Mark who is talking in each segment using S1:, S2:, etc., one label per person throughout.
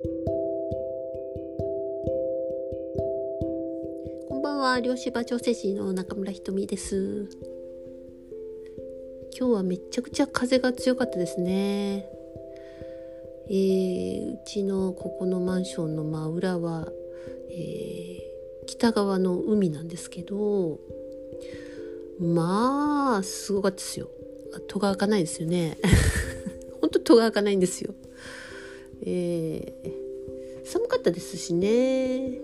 S1: こんばんは、漁師場調整士の中村ひとみです。今日はめちゃくちゃ風が強かったですね。えー、うちのここのマンションの真裏は、えー、北側の海なんですけど、まあ、すごかったですよ。戸が開かないですよね。ほんと戸が開かないんですよ。えー、寒かったですしね。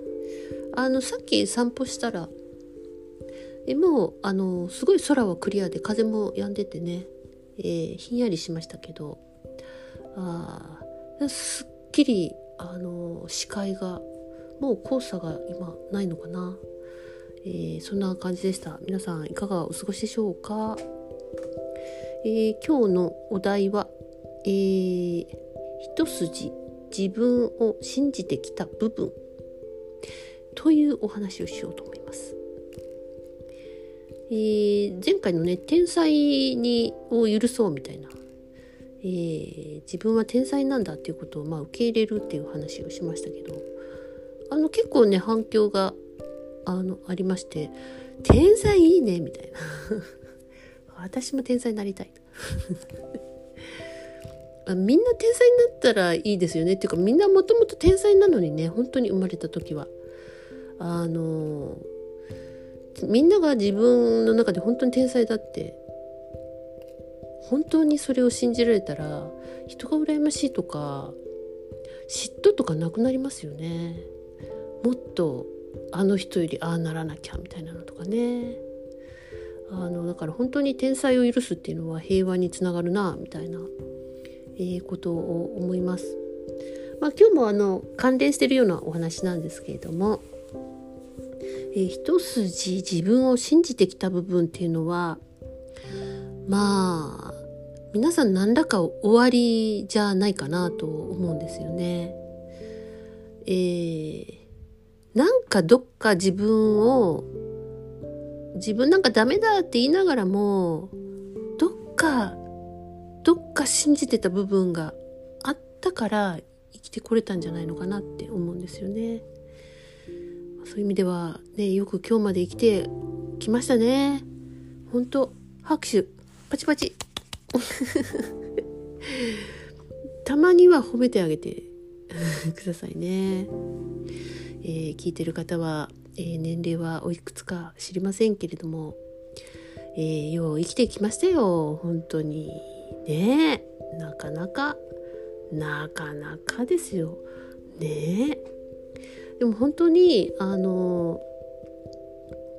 S1: あの、さっき散歩したら、えもう、あの、すごい空はクリアで風も止んでてね、えー、ひんやりしましたけど、あすっきり、あの、視界が、もう黄砂が今ないのかな。えー、そんな感じでした皆さんいかがお過ごしでしょうか、えー、今日のお題は、えー、一筋自分を信じてきた部分。というお話をしようと思います。えー、前回のね天才にを許そうみたいな、えー、自分は天才なんだっていうことを、まあ、受け入れるっていう話をしましたけど。あの結構ね反響があのありまして「天才いいね」みたいな。私も天才になりたい。みんな天才になったらいいですよね。っていうかみんなもともと天才なのにね本当に生まれた時は。あのみんなが自分の中で本当に天才だって本当にそれを信じられたら人が羨ましいとか嫉妬とかなくなりますよね。もっとあの人よりああならなきゃみたいなのとかね。あのだから本当に天才を許すっていうのは平和につながるなみたいな、え、ことを思います。まあ、今日もあの関連してるようなお話なんですけれども、えー、一筋自分を信じてきた部分っていうのはまあ皆さん何らか終わりじゃないかなと思うんですよね。えーなんかどっか自分を自分なんかダメだって言いながらもどっかか信じてた部分があったから生きてこれたんじゃないのかなって思うんですよね。そういう意味ではねよく今日まで生きてきましたね。本当拍手パチパチ たまには褒めてあげて くださいね。えー、聞いてる方は、えー、年齢はおいくつか知りませんけれども、えー、よう生きてきましたよ本当にねなかなかなかなかですよ。ねえ。でも本当にあの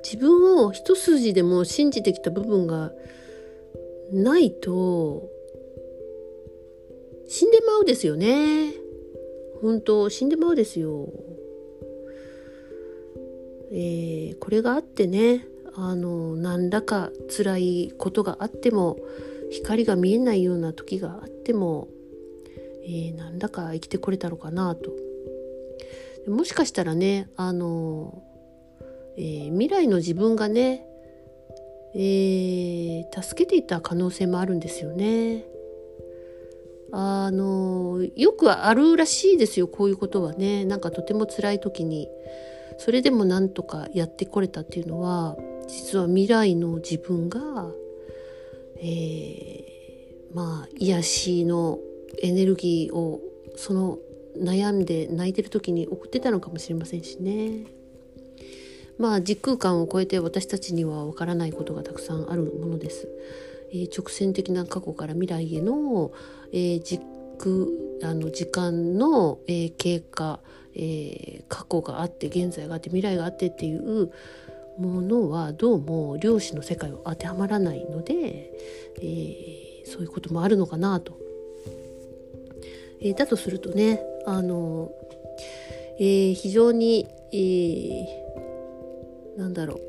S1: 自分を一筋でも信じてきた部分がないと死んでまうですよね。本当死んでまうですよ。えー、これがあってねあの何らか辛いことがあっても光が見えないような時があっても、えー、何らか生きてこれたのかなと。もしかしたらねあの、えー、未来の自分がね、えー、助けていた可能性もあるんですよね。あのよくあるらしいですよこういうことはね。なんかとても辛い時に。それでもなんとかやってこれたっていうのは実は未来の自分が、えー、まあ癒しのエネルギーをその悩んで泣いてる時に送ってたのかもしれませんしね。まあ時空間を超えて私たちにはわからないことがたくさんあるものです。えー、直線的な過去から未来への、えー、時空あの時間の、えー、経過、えー、過去があって現在があって未来があってっていうものはどうも量子の世界を当てはまらないので、えー、そういうこともあるのかなと。えー、だとするとねあの、えー、非常に、え、なんだろ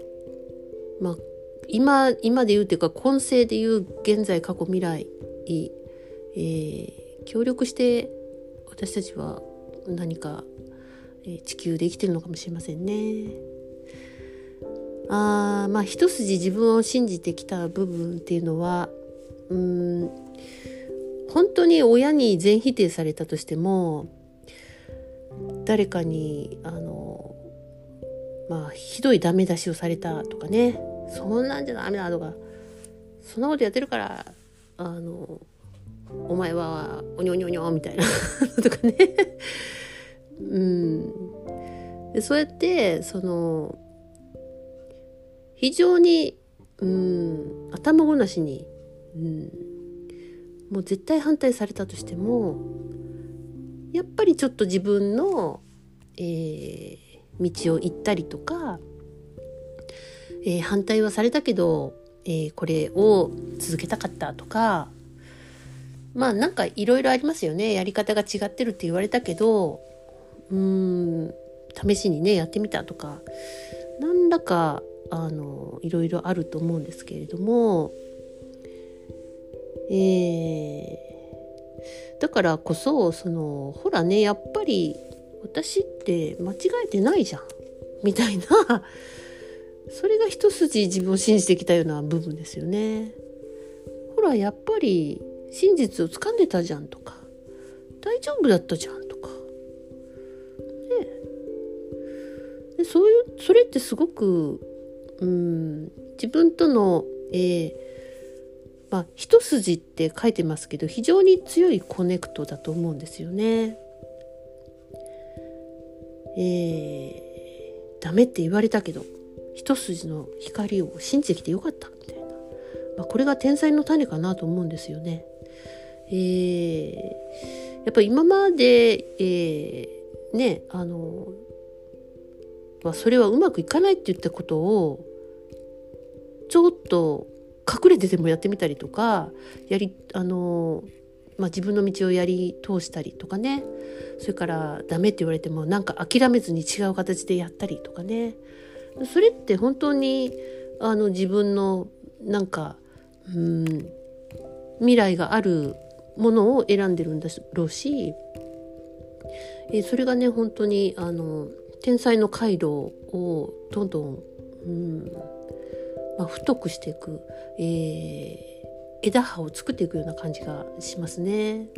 S1: うまあ今今で言うっていうか今世で言う現在過去未来、えー、協力して私たちは何かえ地球で生きてるのかもしれませんね。あまあ一筋自分を信じてきた部分っていうのはうん本当に親に全否定されたとしても誰かにあのまあひどいダメ出しをされたとかねそんなんじゃダメだとかそんなことやってるからあのお前はおにょにょにょみたいな とかね。うん。でそうやってその非常にうん頭ごなしに、うん、もう絶対反対されたとしてもやっぱりちょっと自分の、えー、道を行ったりとか、えー、反対はされたけど、えー、これを続けたかったとかまあなんかいろいろありますよね。やり方が違ってるって言われたけどうーん試しにねやってみたとか何らかあのいろいろあると思うんですけれども。えー、だからこそそのほらねやっぱり私って間違えてないじゃん。みたいな。それが一筋自分を信じてきたような部分ですよね。ほらやっぱり真実をつかんでたじゃんとか。大丈夫だったじゃんとか。ね。でそういうそれってすごくうん自分との、えー、まあ、一筋って書いてますけど非常に強いコネクトだと思うんですよね。えー、ダメって言われたけど一筋の光を信じてきてよかったみたいな、まあ、これが天才の種かなと思うんですよね。えー、やっぱ今まで、えー、ねあの、ま、それはうまくいかないって言ったことをちょっと隠れてでもやってみたりとかやりあの、まあ、自分の道をやり通したりとかね。それからダメって言われてもなんか諦めずに違う形でやったりとかね。それって本当にあの自分のなんかうん未来があるものを選んでるんだろうし、えそれがね本当にあの天才の回路をどんどん、うんまあ、太くしていく、えー、枝葉を作っていくような感じがしますね。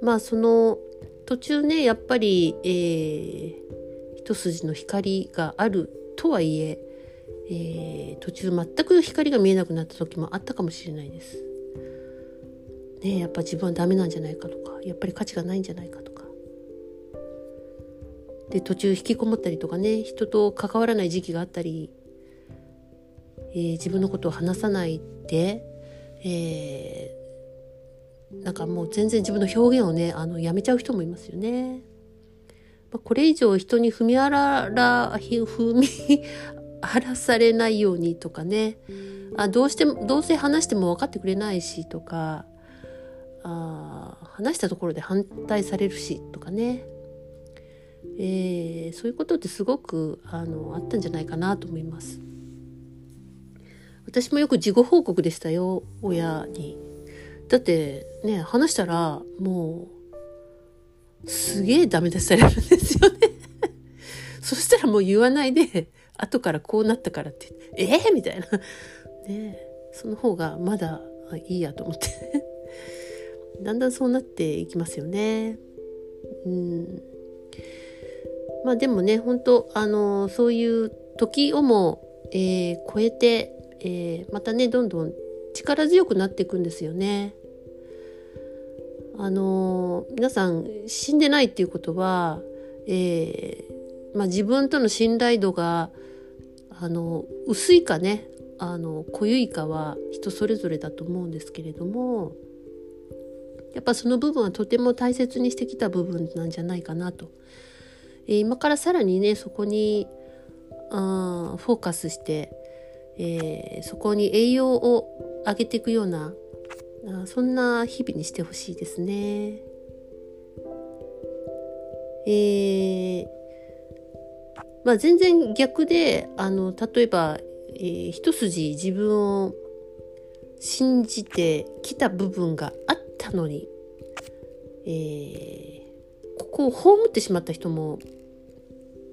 S1: まあその途中ねやっぱり、えー、一筋の光があるとはいええー、途中全く光が見えなくなった時もあったかもしれないです。ねやっぱ自分はダメなんじゃないかとかやっぱり価値がないんじゃないかとか。で途中引きこもったりとかね人と関わらない時期があったりえー、自分のことを話さないで、えー、なんかもう全然自分の表現をねあのやめちゃう人もいますよね。ま、これ以上人に踏み荒ら踏み荒らされないようにとかねあどうしてもどうせ話しても分かってくれないしとかあ話したところで反対されるしとかね、えー、そういうことってすごくあのあったんじゃないかなと思います。私もよく事後報告でしたよ親に。だってね話したらもうすげえダメ出されるんですよね そしたらもう言わないで後からこうなったからってええー、みたいなねその方がまだいいやと思ってだんだんそうなっていきますよね。うんまあでもね本当あのそういう時をも、えー、超えてえー、またねどんどん力強くなっていくんですよね。あの、皆さん死んでないっていうことは、えー、まあ、自分との信頼度があの薄いかねあの濃ゆいかは人それぞれだと思うんですけれどもやっぱその部分はとても大切にしてきた部分なんじゃないかなと。えー、今からさらにねそこにあフォーカスしてえー、そこに栄養を上げていくようなあそんな日々にしてほしいですね。えー、まあ、全然逆であの例えば、えー、一筋自分を信じてきた部分があったのに、えー、ここを葬ってしまった人も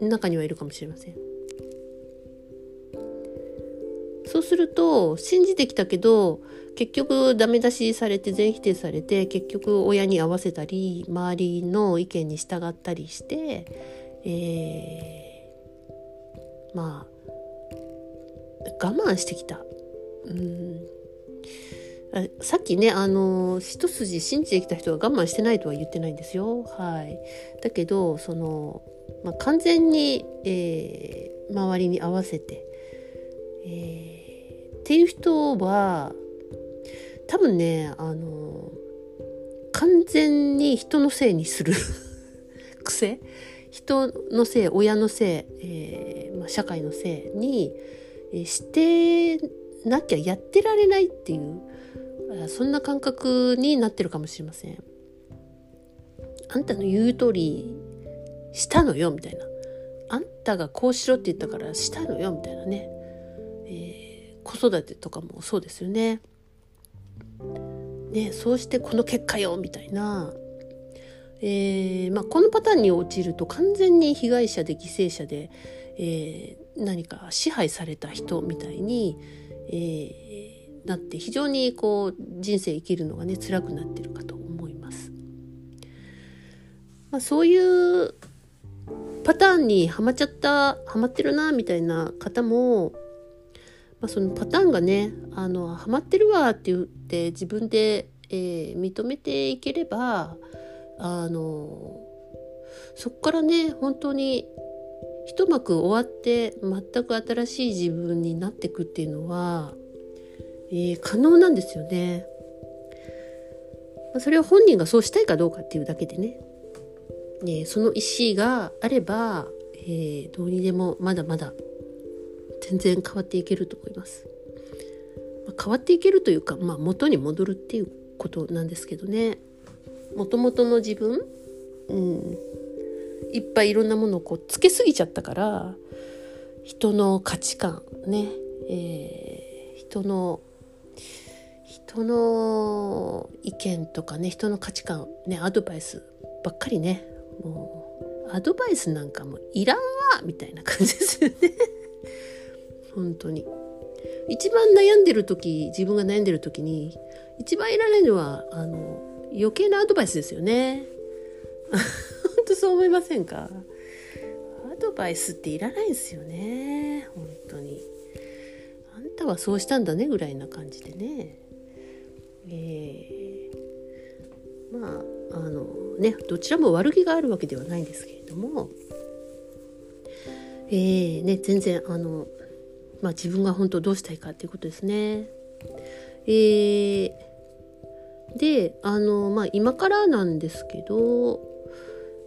S1: 中にはいるかもしれません。そうすると信じてきたけど結局ダメ出しされて全否定されて結局親に合わせたり周りの意見に従ったりして、えー、まあ我慢してきた。うんさっきねあの一筋信じてきた人が我慢してないとは言ってないんですよ。はい、だけどその、まあ、完全に、えー、周りに合わせて、えー、っていう人は多分ねあの完全に人のせいにする 癖人のせい親のせい、えーまあ、社会のせいにしてなきゃやってられないっていうそんな感覚になってるかもしれません。あんたの言う通りしたのよみたいな。あんたがこうしろって言ったからしたのよみたいなね。えー、子育てとかもそうですよね。ねそうしてこの結果よみたいな。えーまあ、このパターンに陥ると完全に被害者で犠牲者で、えー、何か支配された人みたいに、えー、なって非常にこう人生生きるのがね辛くなってるかと思います。まあ、そういうパターンにはまっちゃったはまってるなみたいな方も、まあ、そのパターンがねあのはまってるわって言って自分で、えー、認めていければあのそこからね本当に一幕終わって全く新しい自分になっていくっていうのはえー、可能なんですよね。ま、それは本人がそうしたいかどうかっていうだけでね、ねその意思があれば、えー、どうにでもまだまだ全然変わっていけると思います。まあ、変わっていけるというか、まあ、元に戻るっていうことなんですけどね。もともとの自分、うん、いっぱいいろんなものをこうつけすぎちゃったから人の価値観ね、えー、人の人の意見とかね人の価値観ねアドバイスばっかりね。もうアドバイスなんかもいらんわみたいな感じですよね。本当に。一番悩んでる時自分が悩んでる時に一番いらないのはあの余計なアドバイスですよね。本当そう思いませんか？アドバイスっていらないですよね。本当に。たはそうしたんだねぐらいな感じでね。えー、まああのねどちらも悪気があるわけではないんですけれども、えーね、全然あの、まあ、自分が本当どうしたいかっていうことですね。えー、であの、まあ、今からなんですけど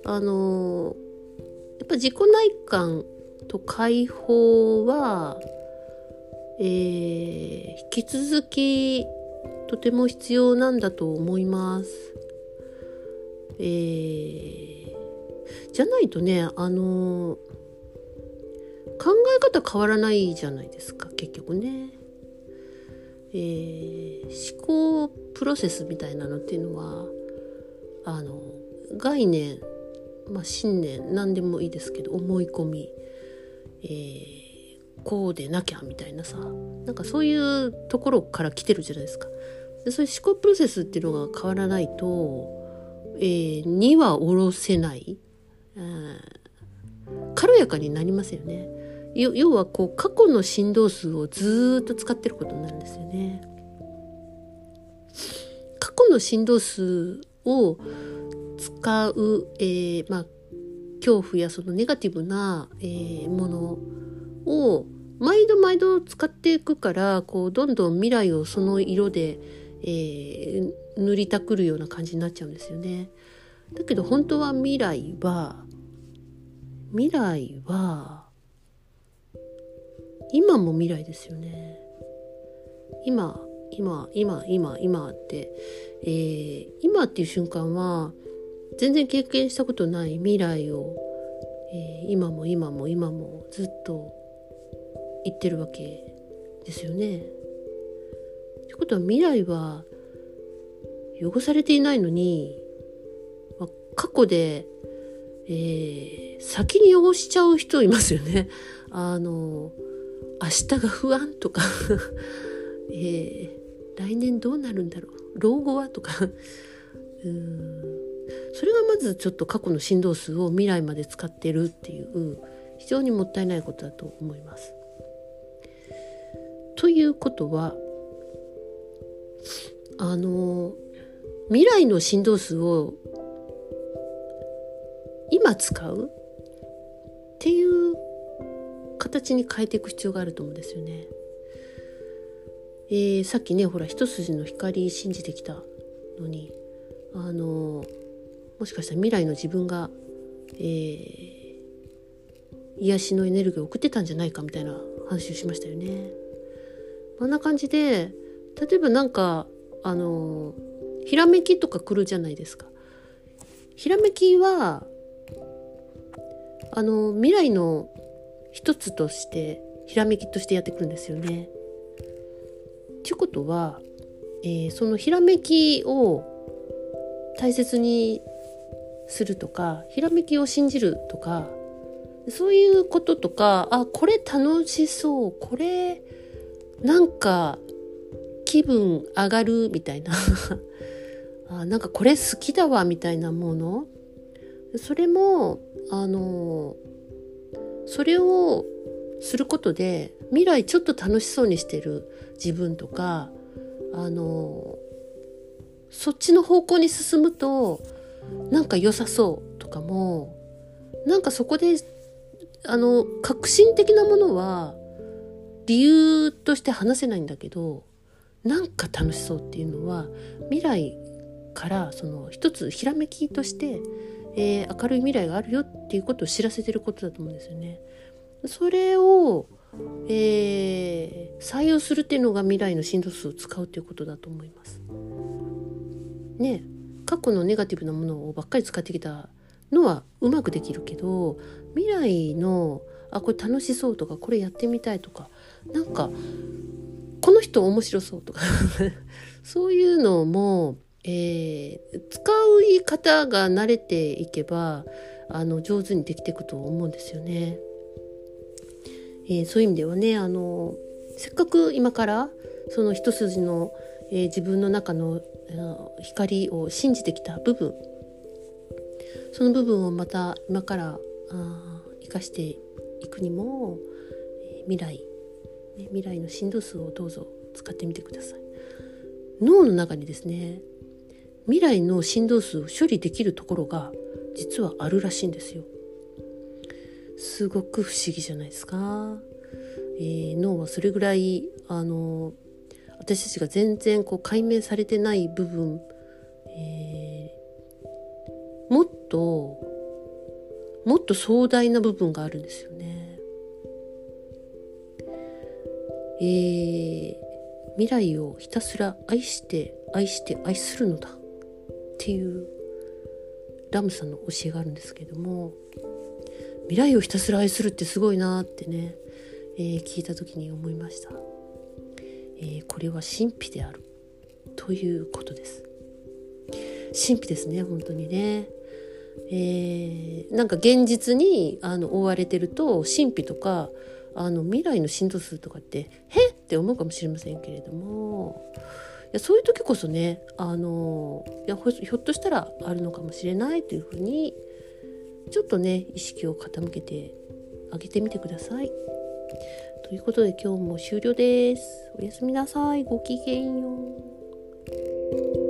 S1: あのやっぱ自己内観と解放は、えー、引き続きとても必要なんだと思います。えー、じゃないとねあの考え方変わらないじゃないですか結局ね。えー、思考プロセスみたいなのっていうのはあの概念、まあ、信念何でもいいですけど思い込み、えー、こうでなきゃみたいなさなんかそういうところから来てるじゃないですか。でそういう思考プロセスっていうのが変わらないと、えー、2は下ろせない、うん、軽やかになりますよね。要はこう過去の振動数をずっと使ってることになるんですよね。過去の振動数を使う、えー、まあ恐怖やそのネガティブな、えー、ものを毎度毎度使っていくからこうどんどん未来をその色でえー、塗りたくるような感じになっちゃうんですよね。だけど本当は未来は未来は今も未来ですよね。今今今今今って、えー、今っていう瞬間は全然経験したことない未来を、えー、今も今も今もずっと言ってるわけですよね。ってことは未来は汚されていないのに、まあ、過去で、えー、先に汚しちゃう人いますよね。あの明日が不安とか えー、来年どうなるんだろう老後はとか うんそれがまずちょっと過去の振動数を未来まで使ってるっていう非常にもったいないことだと思います。ということはあの未来の振動数を今使うっていう形に変えていく必要があると思うんですよね。えー、さっきねほら一筋の光信じてきたのにあのもしかしたら未来の自分が、えー、癒しのエネルギーを送ってたんじゃないかみたいな話をしましたよね。あんな感じで例えばなんかあのひらめきとか来るじゃないですか。ひらめきはあの未来の一つとしてひらめきとしてやってくるんですよね。ということは、えー、そのひらめきを大切にするとかひらめきを信じるとかそういうこととかあこれ楽しそうこれなんか気分上がるみたいな。あなんかこれ好きだわみたいなもの。それもあのそれをすることで未来ちょっと楽しそうにしてる自分とかあのそっちの方向に進むとなんか良さそうとかもなんかそこであの革新的なものは理由として話せないんだけどなんか楽しそうっていうのは未来からその一つひらめきとして、えー、明るい未来があるよっていうことを知らせてることだと思うんですよね。それを、えー、採用するっていうのが未来の振動数を使うっていうことだと思います。ね過去のネガティブなものをばっかり使ってきたのはうまくできるけど未来のあこれ楽しそうとかこれやってみたいとかなんかこの人面白そうとか そういうのも、えー、使う言い方が慣れていけばあの上手にできていくと思うんですよね。えー、そういう意味ではねあのせっかく今からその一筋の、えー、自分の中の光を信じてきた部分その部分をまた今から生かしていくにも、えー、未来、ね、未来の振動数をどうぞ使ってみてください。脳の中にですね未来の振動数を処理できるところが実はあるらしいんですよ。すごく不思議じゃないですか、えー、脳はそれぐらいあの私たちが全然こう解明されてない部分、えー、もっともっと壮大な部分があるんですよね。えー、未来をひたすら愛して愛して愛するのだっていうラムさんの教えがあるんですけども未来をひたすら愛するってすごいなってね、えー、聞いた時に思いました。えー、これは神秘であるということです神秘ですね本当にねえー、なんか現実にあの追われてると神秘とかあの未来の振動数とかって「へっ!」って思うかもしれませんけれどもいやそういう時こそねあのいやひょっとしたらあるのかもしれないというふうにちょっとね意識を傾けてあげてみてください。ということで今日も終了です。おやすみなさい。ごきげんよう。